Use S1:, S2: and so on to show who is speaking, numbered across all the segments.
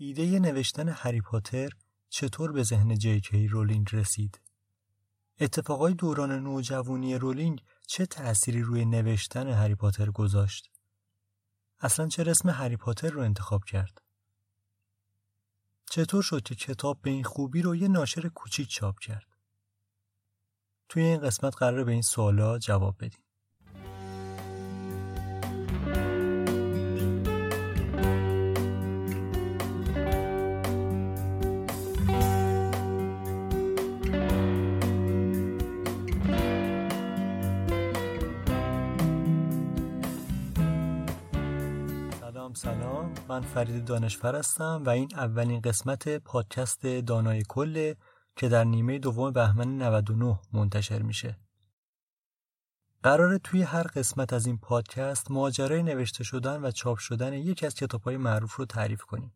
S1: ایده نوشتن هری پاتر چطور به ذهن جی رولینگ رسید؟ اتفاقای دوران نوجوانی رولینگ چه تأثیری روی نوشتن هری پاتر گذاشت؟ اصلا چه اسم هری پاتر رو انتخاب کرد؟ چطور شد که کتاب به این خوبی رو یه ناشر کوچیک چاپ کرد؟ توی این قسمت قراره به این سوالا جواب بدیم. سلام من فرید دانشفر هستم و این اولین قسمت پادکست دانای کله که در نیمه دوم بهمن 99 منتشر میشه. قراره توی هر قسمت از این پادکست ماجرای نوشته شدن و چاپ شدن یکی از کتابهای معروف رو تعریف کنیم.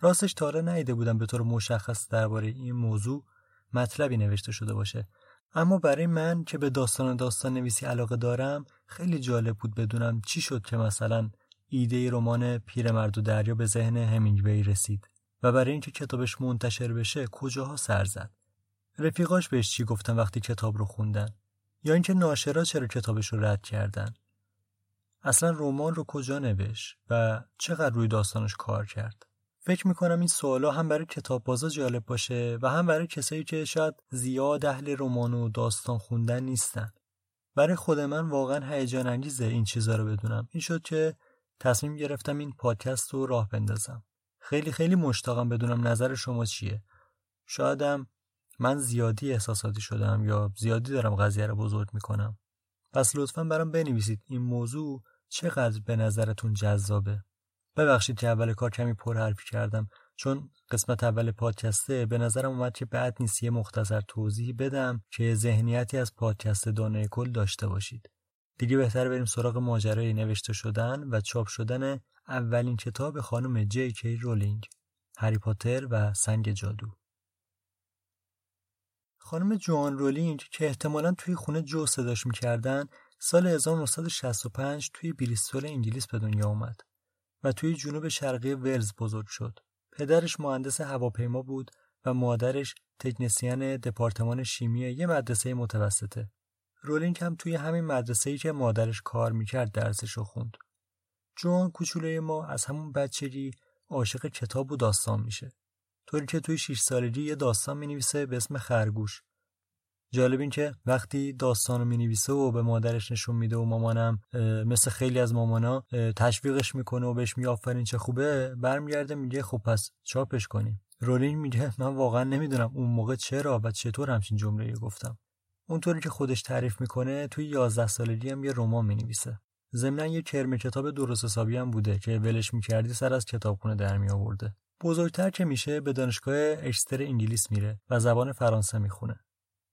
S1: راستش تا حالا ندیده بودم به طور مشخص درباره این موضوع مطلبی نوشته شده باشه. اما برای من که به داستان داستان نویسی علاقه دارم خیلی جالب بود بدونم چی شد که مثلا ایده رمان پیرمرد و دریا به ذهن همینگوی رسید و برای اینکه کتابش منتشر بشه کجاها سر زد؟ رفیقاش بهش چی گفتن وقتی کتاب رو خوندن؟ یا اینکه ناشرا چرا کتابش رو رد کردن؟ اصلا رمان رو کجا نوشت و چقدر روی داستانش کار کرد؟ فکر می‌کنم این سوالا هم برای کتاب بازا جالب باشه و هم برای کسایی که شاید زیاد اهل رمان و داستان خوندن نیستن. برای خود من واقعا هیجان انگیزه این چیزا رو بدونم. این شد که تصمیم گرفتم این پادکست رو راه بندازم. خیلی خیلی مشتاقم بدونم نظر شما چیه. شایدم من زیادی احساساتی شدم یا زیادی دارم قضیه رو بزرگ می‌کنم. پس لطفا برام بنویسید این موضوع چقدر به نظرتون جذابه. ببخشید که اول کار کمی پرحرفی کردم چون قسمت اول پادکسته به نظرم اومد که بعد نیست یه مختصر توضیح بدم که ذهنیتی از پادکست دانای کل داشته باشید. دیگه بهتر بریم سراغ ماجرای نوشته شدن و چاپ شدن اولین کتاب خانم جی کی رولینگ هری پاتر و سنگ جادو خانم جوان رولینگ که احتمالا توی خونه جو صداش می‌کردن سال 1965 توی بریستول انگلیس به دنیا اومد و توی جنوب شرقی ولز بزرگ شد. پدرش مهندس هواپیما بود و مادرش تکنسیان دپارتمان شیمی یه مدرسه متوسطه. رولینگ هم توی همین مدرسه‌ای که مادرش کار می‌کرد درسش رو خوند. جوان کوچولوی ما از همون بچگی عاشق کتاب و داستان میشه. طوری که توی 6 سالگی یه داستان می‌نویسه به اسم خرگوش. جالب این که وقتی داستان رو می‌نویسه و به مادرش نشون میده و مامانم مثل خیلی از مامانا تشویقش می‌کنه و بهش میآفرین چه خوبه برمیگرده میگه خب پس چاپش کنیم رولینگ میگه من واقعا نمی‌دونم اون موقع چرا و چطور همچین جمله گفتم اونطوری که خودش تعریف می‌کنه توی 11 سالگی هم یه رمان می‌نویسه. ضمنا یه کرم کتاب درست حسابی هم بوده که ولش می‌کردی سر از کتابخونه در می آورده بزرگتر که میشه به دانشگاه اشتر انگلیس میره و زبان فرانسه می‌خونه.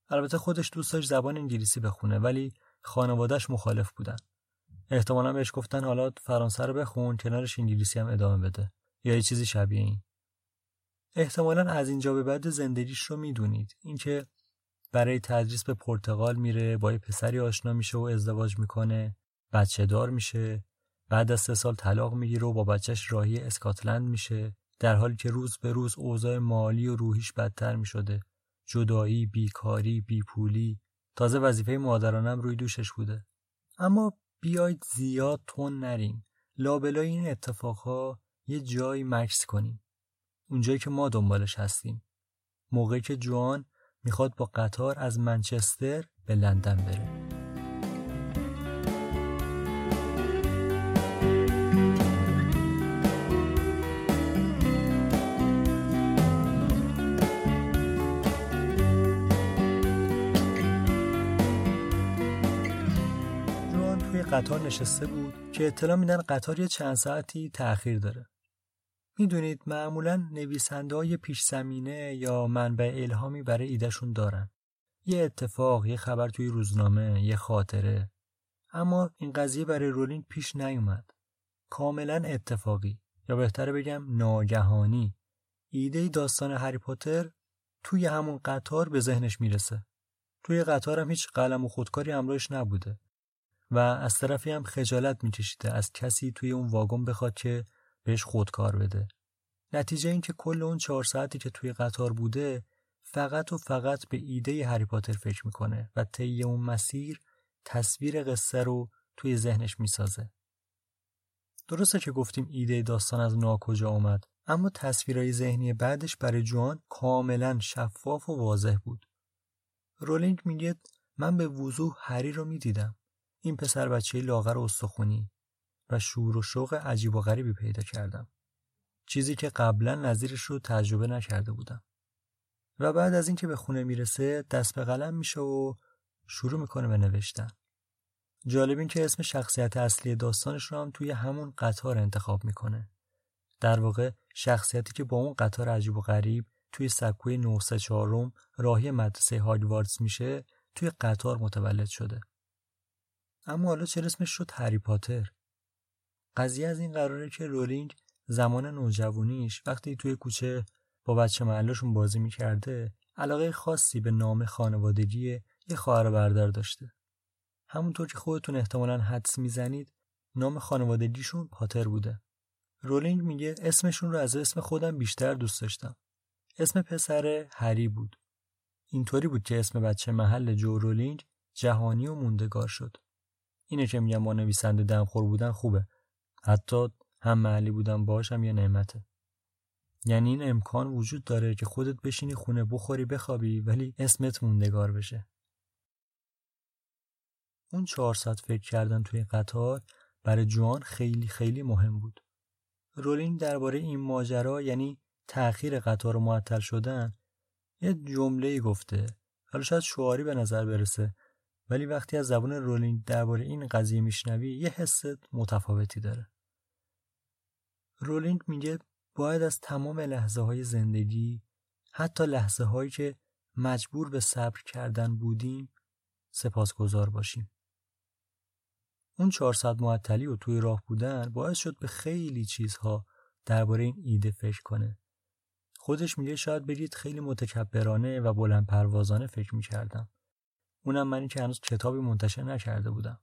S1: البته خودش دوست داشت زبان انگلیسی بخونه ولی خانوادهش مخالف بودن. احتمالا بهش گفتن حالا فرانسه رو بخون کنارش انگلیسی هم ادامه بده. یا یه چیزی شبیه این. احتمالا از اینجا به بعد زندگیش رو می‌دونید. اینکه برای تدریس به پرتغال میره با یه پسری آشنا میشه و ازدواج می‌کنه. بچه دار میشه. بعد از سه سال طلاق می‌گیره و با بچهش راهی اسکاتلند میشه. در حالی که روز به روز اوضاع مالی و روحیش بدتر می‌شده. جدایی بیکاری بیپولی. تازه وظیفه مادرانم روی دوشش بوده. اما بیاید زیاد تون نریم. لابلای این اتفاقها یه جایی مکس کنیم. اونجایی که ما دنبالش هستیم. موقعی که جوان می‌خواد با قطار از منچستر به لندن بره. قطار نشسته بود که اطلاع میدن قطار یه چند ساعتی تأخیر داره. می‌دونید معمولا نویسنده های پیش زمینه یا منبع الهامی برای ایدهشون دارن. یه اتفاق، یه خبر توی روزنامه، یه خاطره. اما این قضیه برای رولینگ پیش نیومد. کاملا اتفاقی یا بهتره بگم ناگهانی. ایده داستان هری پاتر توی همون قطار به ذهنش می‌رسه. توی قطار هم هیچ قلم و خودکاری همراهش نبوده. و از طرفی هم خجالت میکشیده از کسی توی اون واگن بخواد که بهش خودکار بده نتیجه این که کل اون چهار ساعتی که توی قطار بوده فقط و فقط به ایده هری پاتر فکر می‌کنه و طی اون مسیر تصویر قصه رو توی ذهنش می‌سازه. درسته که گفتیم ایده داستان از ناکجا اومد اما تصویرهای ذهنی بعدش برای جوان کاملا شفاف و واضح بود. رولینگ میگه من به وضوح هری رو می‌دیدم. این پسر بچه لاغر استخونی و شور و شوق عجیب و غریبی پیدا کردم. چیزی که قبلا نظیرش رو تجربه نکرده بودم. و بعد از اینکه به خونه می‌رسه دست به قلم میشه و شروع می‌کنه به نوشتن. جالب این که اسم شخصیت اصلی داستانش رو هم توی همون قطار انتخاب می‌کنه. در واقع شخصیتی که با اون قطار عجیب و غریب توی سکوی 934 راهی مدرسه هاگواردز میشه توی قطار متولد شده. اما حالا چرا اسمش شد هری پاتر؟ قضیه از این قراره که رولینگ زمان نوجوانیش وقتی توی کوچه با بچه محلشون بازی می‌کرده علاقه خاصی به نام خانوادگی یه خواهر بردار داشته. همونطور که خودتون احتمالا حدس می‌زنید نام خانوادگیشون پاتر بوده. رولینگ میگه اسمشون رو از اسم خودم بیشتر دوست داشتم. اسم پسر هری بود. اینطوری بود که اسم بچه محل جو رولینگ جهانی و موندگار شد. اینه که میگم ما نویسنده دمخور بودن خوبه. حتی هم محلی بودن باشم یه نعمته. یعنی این امکان وجود داره که خودت بشینی خونه بخوری بخوابی ولی اسمت موندگار بشه. اون چهار ساعت فکر کردن توی قطار برای جوان خیلی خیلی مهم بود. رولینگ درباره این ماجرا یعنی تأخیر قطار و معطل شدن یه جمله گفته حالا شاید شعاری به نظر برسه ولی وقتی از زبان رولینگ درباره این قضیه میشنوی یه حس متفاوتی داره رولینگ میگه باید از تمام لحظه های زندگی حتی لحظه هایی که مجبور به صبر کردن بودیم سپاسگزار باشیم اون 400 معطلی و توی راه بودن باعث شد به خیلی چیزها درباره این ایده فکر کنه. خودش میگه شاید بگید خیلی متکبرانه و بلند پروازانه فکر می‌کردم. اونم منی که هنوز کتابی منتشر نکرده بودم.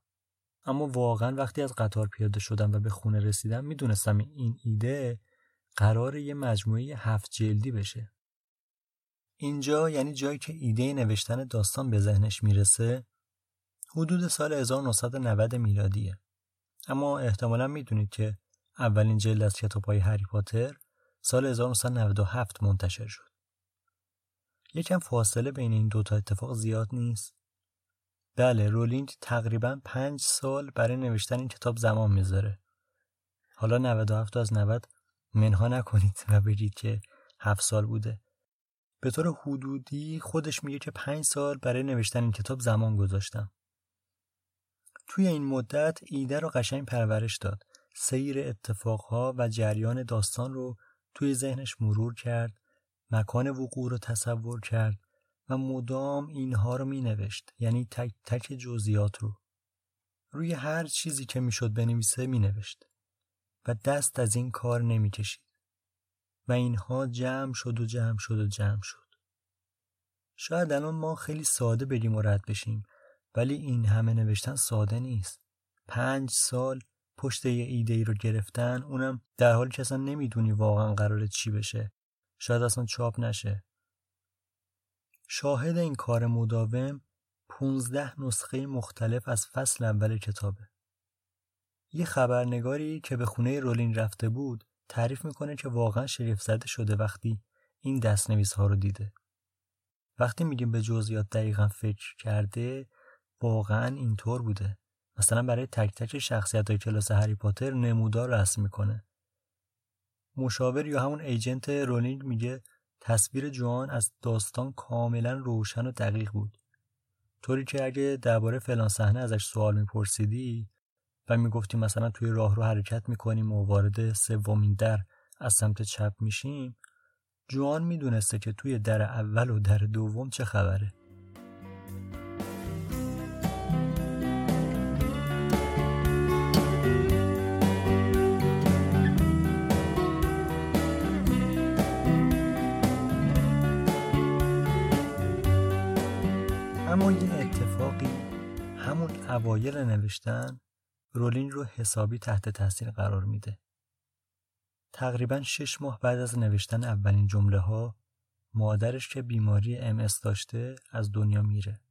S1: اما واقعا وقتی از قطار پیاده شدم و به خونه رسیدم می‌دونستم این ایده قرار یه مجموعه هفت جلدی بشه. اینجا یعنی جایی که ایده نوشتن داستان به ذهنش می‌رسه حدود سال 1990 میلادیه. اما احتمالا می‌دونید که اولین جلد از کتاب های هری پاتر سال 1997 منتشر شد. یکم فاصله بین این دوتا اتفاق زیاد نیست. بله رولینگ تقریبا پنج سال برای نوشتن این کتاب زمان می‌ذاره. حالا 97 از 90 منها نکنید و بگید که هفت سال بوده. به طور حدودی خودش میگه که پنج سال برای نوشتن این کتاب زمان گذاشتم. توی این مدت ایده رو قشنگ پرورش داد. سیر اتفاقها و جریان داستان رو توی ذهنش مرور کرد، مکان وقوع رو تصور کرد و مدام اینها رو می نوشت. یعنی تک تک جزئیات رو. روی هر چیزی که می‌شد بنویسه می نوشت و دست از این کار نمی کشید. و اینها جمع شد و جمع شد و جمع شد. شاید الان ما خیلی ساده بگیم و رد بشیم ولی این همه نوشتن ساده نیست پنج سال پشت یه ایده ای رو گرفتن اونم در حالی که اصلا نمی‌دونی واقعا قراره چی بشه شاید اصلا چاپ نشه شاهد این کار مداوم 15 نسخه مختلف از فصل اول کتابه. یه خبرنگاری که به خونه رولین رفته بود تعریف می‌کنه که واقعا شریف زده شده وقتی این دستنویس ها رو دیده. وقتی میگیم به جزئیات دقیقا فکر کرده واقعا اینطور بوده. مثلا برای تک تک شخصیت های کلاس هری پاتر نمودار رسم می‌کنه. مشاور یا همون ایجنت رولینگ میگه تصویر جوان از داستان کاملا روشن و دقیق بود. طوری که اگه درباره فلان صحنه ازش سوال میپرسیدی و می‌گفتی مثلا توی راه رو حرکت می‌کنیم و وارد سومین در از سمت چپ میشیم جوان می‌دونسته که توی در اول و در دوم چه خبره. اوایل نوشتن رولینگ رو حسابی تحت تاثیر قرار میده. تقریبا شش ماه بعد از نوشتن اولین جمله ها مادرش که بیماری ام داشته از دنیا میره.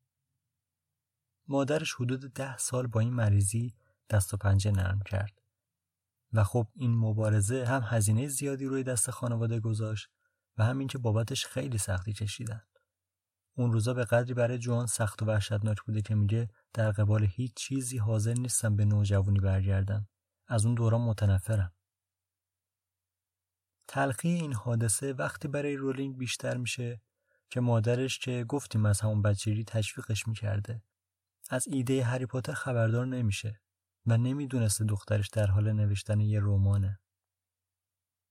S1: مادرش حدود ده سال با این مریضی دست و پنجه نرم کرد. و خب این مبارزه هم هزینه زیادی روی دست خانواده گذاشت و همین که بابتش خیلی سختی کشیدن. اون روزا به قدری برای جوان سخت و وحشتناک بوده که میگه در قبال هیچ چیزی حاضر نیستم به نوجوانی برگردم. از اون دوران متنفرم. تلخی این حادثه وقتی برای رولینگ بیشتر میشه که مادرش که گفتیم از همون بچگی تشویقش می‌کرده. از ایده هری پاتر خبردار نمیشه و نمی‌دونسته دخترش در حال نوشتن یه رمانه.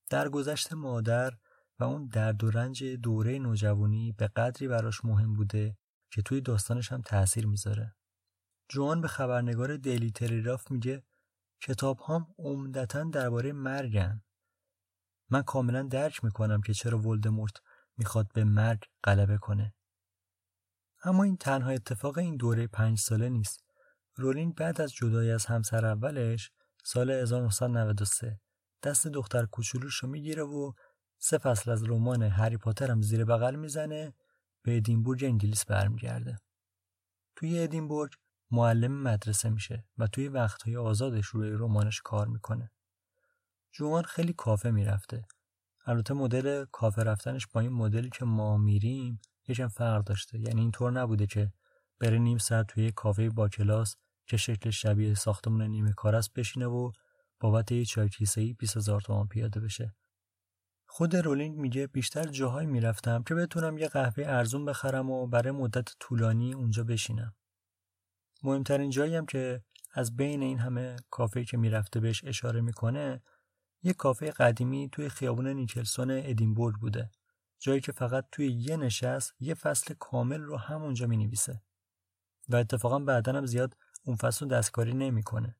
S1: در گذشت مادر و اون درد و رنج دوره نوجوانی به قدری براش مهم بوده که توی داستانش هم تأثیر می‌ذاره. جوان به خبرنگار دیلی تریراف میگه کتاب هم عمدتا درباره مرگن. من کاملا درک می‌کنم که چرا ولدمورت می‌خواد به مرگ غلبه کنه. اما این تنها اتفاق این دوره پنج ساله نیست. رولینگ بعد از جدایی از همسر اولش سال 1993 دست دختر کوچولوش رو می‌گیره و سه فصل از رمان هری پاتر هم زیر بغل می‌زنه به ادینبورگ انگلیس برمیگرده. توی ادینبورگ معلم مدرسه میشه و توی وقتهای آزادش روی رمانش کار می‌کنه. جوان خیلی کافه می‌رفته. البته مدل کافه رفتنش با این مدلی که ما میریم یکم فرق داشته. یعنی اینطور نبوده که بره نیم ساعت توی کافه با کلاس که شکل شبیه ساختمون نیمه کار است بشینه و بابت یه چای کیسه ای 20000 تومان پیاده بشه. خود رولینگ میگه بیشتر جاهایی می‌رفتم که بتونم یه قهوه ارزون بخرم و برای مدت طولانی اونجا بشینم. مهمترین جایی هم که از بین این همه کافه که می‌رفته بهش اشاره می‌کنه یه کافه قدیمی توی خیابون نیکلسون ادینبورگ بوده. جایی که فقط توی یه نشست یه فصل کامل رو همونجا می نویسه. و اتفاقا بعدا هم زیاد اون فصل دستکاری نمی‌کنه.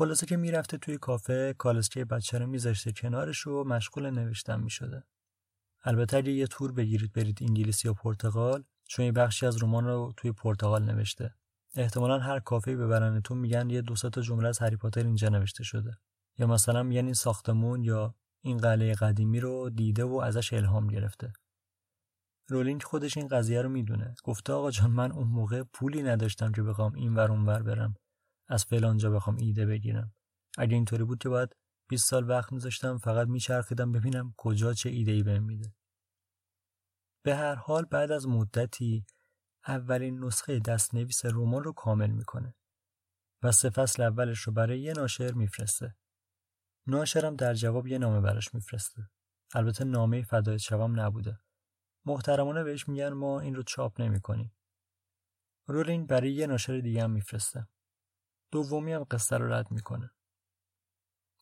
S1: خلاصه که می‌رفته توی کافه کالسکه بچه رو میذاشته کنارش و مشغول نوشتن می‌شده. البته اگه یه تور بگیرید برید انگلیس یا پرتغال چون یه بخشی از رمان رو توی پرتغال نوشته. احتمالا هر کافه ببرنتون میگن یه دو تا جمله از هری پاتر اینجا نوشته شده. یا مثلا میگن این ساختمون یا این قلعه قدیمی رو دیده و ازش الهام گرفته. رولینگ خودش این قضیه رو می‌دونه. گفته آقا جان من اون موقع پولی نداشتم که بخوام این ور اون ور برم. از فلانجا بخوام ایده بگیرم. اگه اینطوری بود که باید 20 سال وقت میذاشتم فقط میچرخیدم ببینم کجا چه ایده ای بهم میده. به هر حال بعد از مدتی اولین نسخه دستنویس رمان رو کامل می‌کنه و سه فصل اولش رو برای یه ناشر میفرسته. ناشرم در جواب یه نامه براش میفرسته. البته نامه فدای شوام نبوده. محترمانه بهش میگن ما این رو چاپ نمی‌کنیم. رولینگ برای یه ناشر دیگه هم میفرسته. دومی هم قصه رو رد می‌کنه.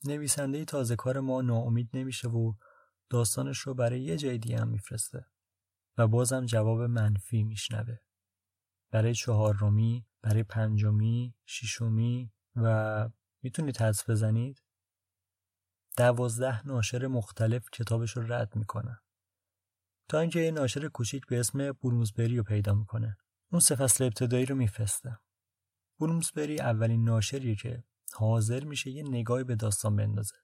S1: نویسنده تازه کار ما ناامید نمیشه و داستانش رو برای یه جای دیگه هم میفرسته و بازم جواب منفی میشنوه. برای چهارمی، برای پنجمی، ششمی و می‌تونید حدس بزنید دوازده ناشر مختلف کتابش رو رد می‌کنن. تا اینکه یه ناشر کوچیک به اسم بولمزبری رو پیدا می‌کنه. اون سه فصل ابتدایی رو میفرسته. بولمزبری اولین ناشریه که حاضر میشه یه نگاهی به داستان بندازه.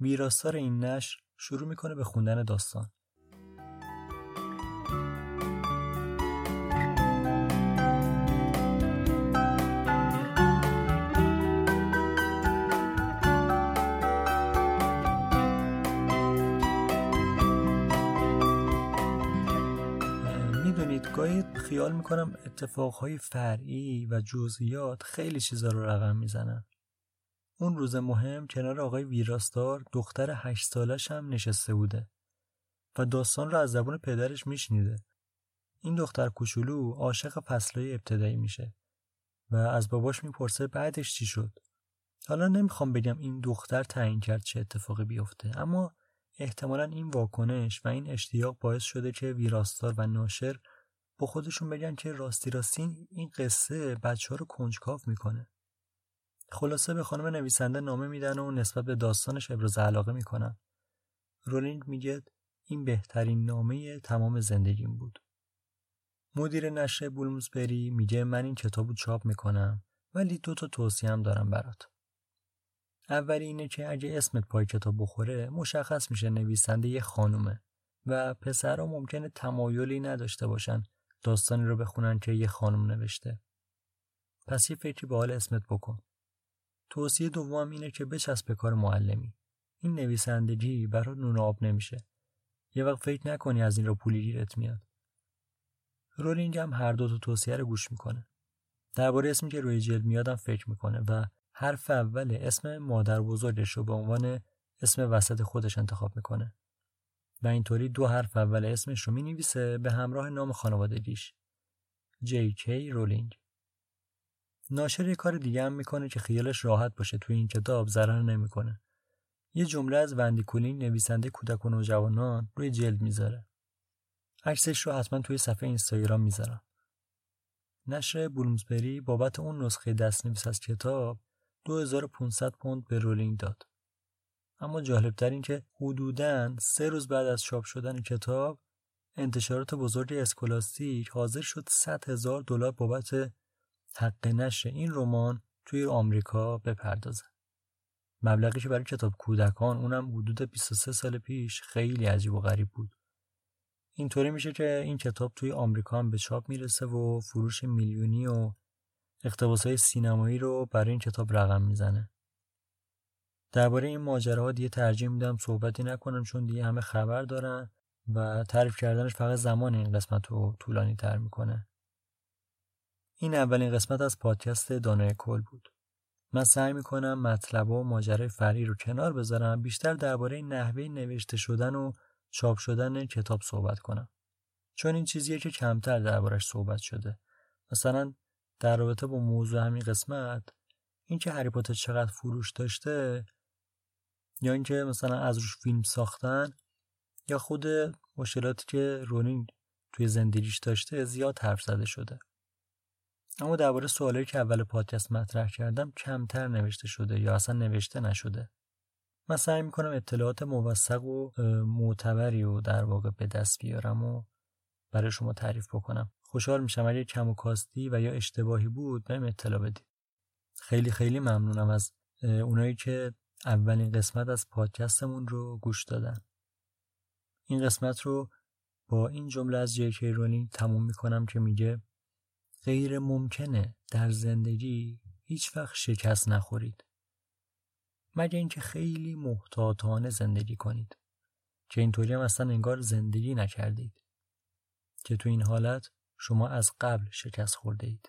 S1: ویراستار این نشر شروع می‌کنه به خوندن داستان. گاهی خیال می‌کنم اتفاقهای فرعی و جزئیات خیلی چیزا رو رقم می‌زنن. اون روز مهم کنار آقای ویراستار دختر هشت سالش هم نشسته بوده و داستان رو از زبان پدرش میشنیده. این دختر کوچولو عاشق فصلهای ابتدایی میشه و از باباش می‌پرسه بعدش چی شد. حالا نمی‌خوام بگم این دختر تعیین کرد چه اتفاقی بیفته اما احتمالا این واکنش و این اشتیاق باعث شده که ویراستار و ناشر خودشون بگن که راستی راستی این قصه بچه ها رو کنجکاو می‌کنه. خلاصه به خانم نویسنده نامه میدن و نسبت به داستانش ابراز علاقه می‌کنن. رولینگ میگه این بهترین نامه تمام زندگیم بود. مدیر نشر بولمزبری میگه من این کتابو چاپ می‌کنم ولی دو تا توصیه هم دارم برات. اولی اینه که اگه اسمت پای کتاب بخوره مشخص میشه نویسنده یه خانومه و پسرها ممکنه تمایلی نداشته باشن داستانی رو بخونن که یه خانم نوشته. پس یه فکری به حال اسمت بکن. توصیه دوم اینه که بچسب کار معلمی. این نویسندگی برات نون آب نمیشه. یه وقت فکر نکنی از این رو پولی گیرت میاد. رولینگ هم هر دو تا توصیه رو گوش می‌کنه. درباره اسمی که روی جلد میاد هم فکر می‌کنه و حرف اول اسم مادر بزرگش رو به عنوان اسم وسط خودش انتخاب می‌کنه. و اینطوری دو حرف اول اسمش رو می‌نویسه به همراه نام خانوادگیش کی رولینگ ناشر یه کار دیگه هم می‌کنه که خیالش راحت باشه توی این کتاب ضرر نمی‌کنه. یه جمله از وندی کولینگ نویسنده کودک و نوجوانان روی جلد می‌ذاره. عکسش رو حتما توی صفحه اینستاگرام می‌ذارم. نشر بولمزبری بابت اون نسخه دستنویس از کتاب 2500 پوند به رولینگ داد. اما جالبتر این که حدوداً سه روز بعد از چاپ شدن کتاب انتشارات بزرگ اسکولاستیک حاضر شد 100 هزار دلار بابت حق نشر این رمان توی آمریکا بپردازه. مبلغی که برای کتاب کودکان اونم حدود 23 سال پیش خیلی عجیب و غریب بود. اینطوری میشه که این کتاب توی آمریکا هم به چاپ می‌رسه و فروش میلیونی و های سینمایی رو برای این کتاب رقم می‌زنه. درباره این ماجراها دیگه ترجیح میدم صحبتی نکنم چون دیگه همه خبر دارن و تعریف کردنش فقط زمان این قسمت رو طولانی تر می‌کنه. این اولین قسمت از پادکست دانای کل بود. من سعی می‌کنم مطلب و ماجرای فری رو کنار بذارم بیشتر درباره نحوه نوشته شدن و چاپ شدن کتاب صحبت کنم. چون این چیزیه که کمتر دربارش صحبت شده. مثلا در رابطه با موضوع همین قسمت اینکه هری پاتر چقدر فروش داشته یا اینکه مثلا از روش فیلم ساختن یا خود مشکلاتی که رولینگ توی زندگیش داشته زیاد حرف زده شده. اما درباره سوالایی که اول پادکست مطرح کردم کمتر نوشته شده یا اصلا نوشته نشده. من سعی می‌کنم اطلاعات موثق و معتبری و در واقع به دست بیارم و برای شما تعریف بکنم. خوشحال میشم اگه کم و کاستی و یا اشتباهی بود بهم اطلاع بدید خیلی خیلی ممنونم از اونایی که اولین قسمت از پادکستمون رو گوش دادن. این قسمت رو با این جمله از جی رونی تموم می‌کنم که میگه غیر ممکنه در زندگی هیچ وقت شکست نخورید. مگه اینکه خیلی محتاطانه زندگی کنید. که اینطوری هم اصلا انگار زندگی نکردید. که تو این حالت شما از قبل شکست خورده اید.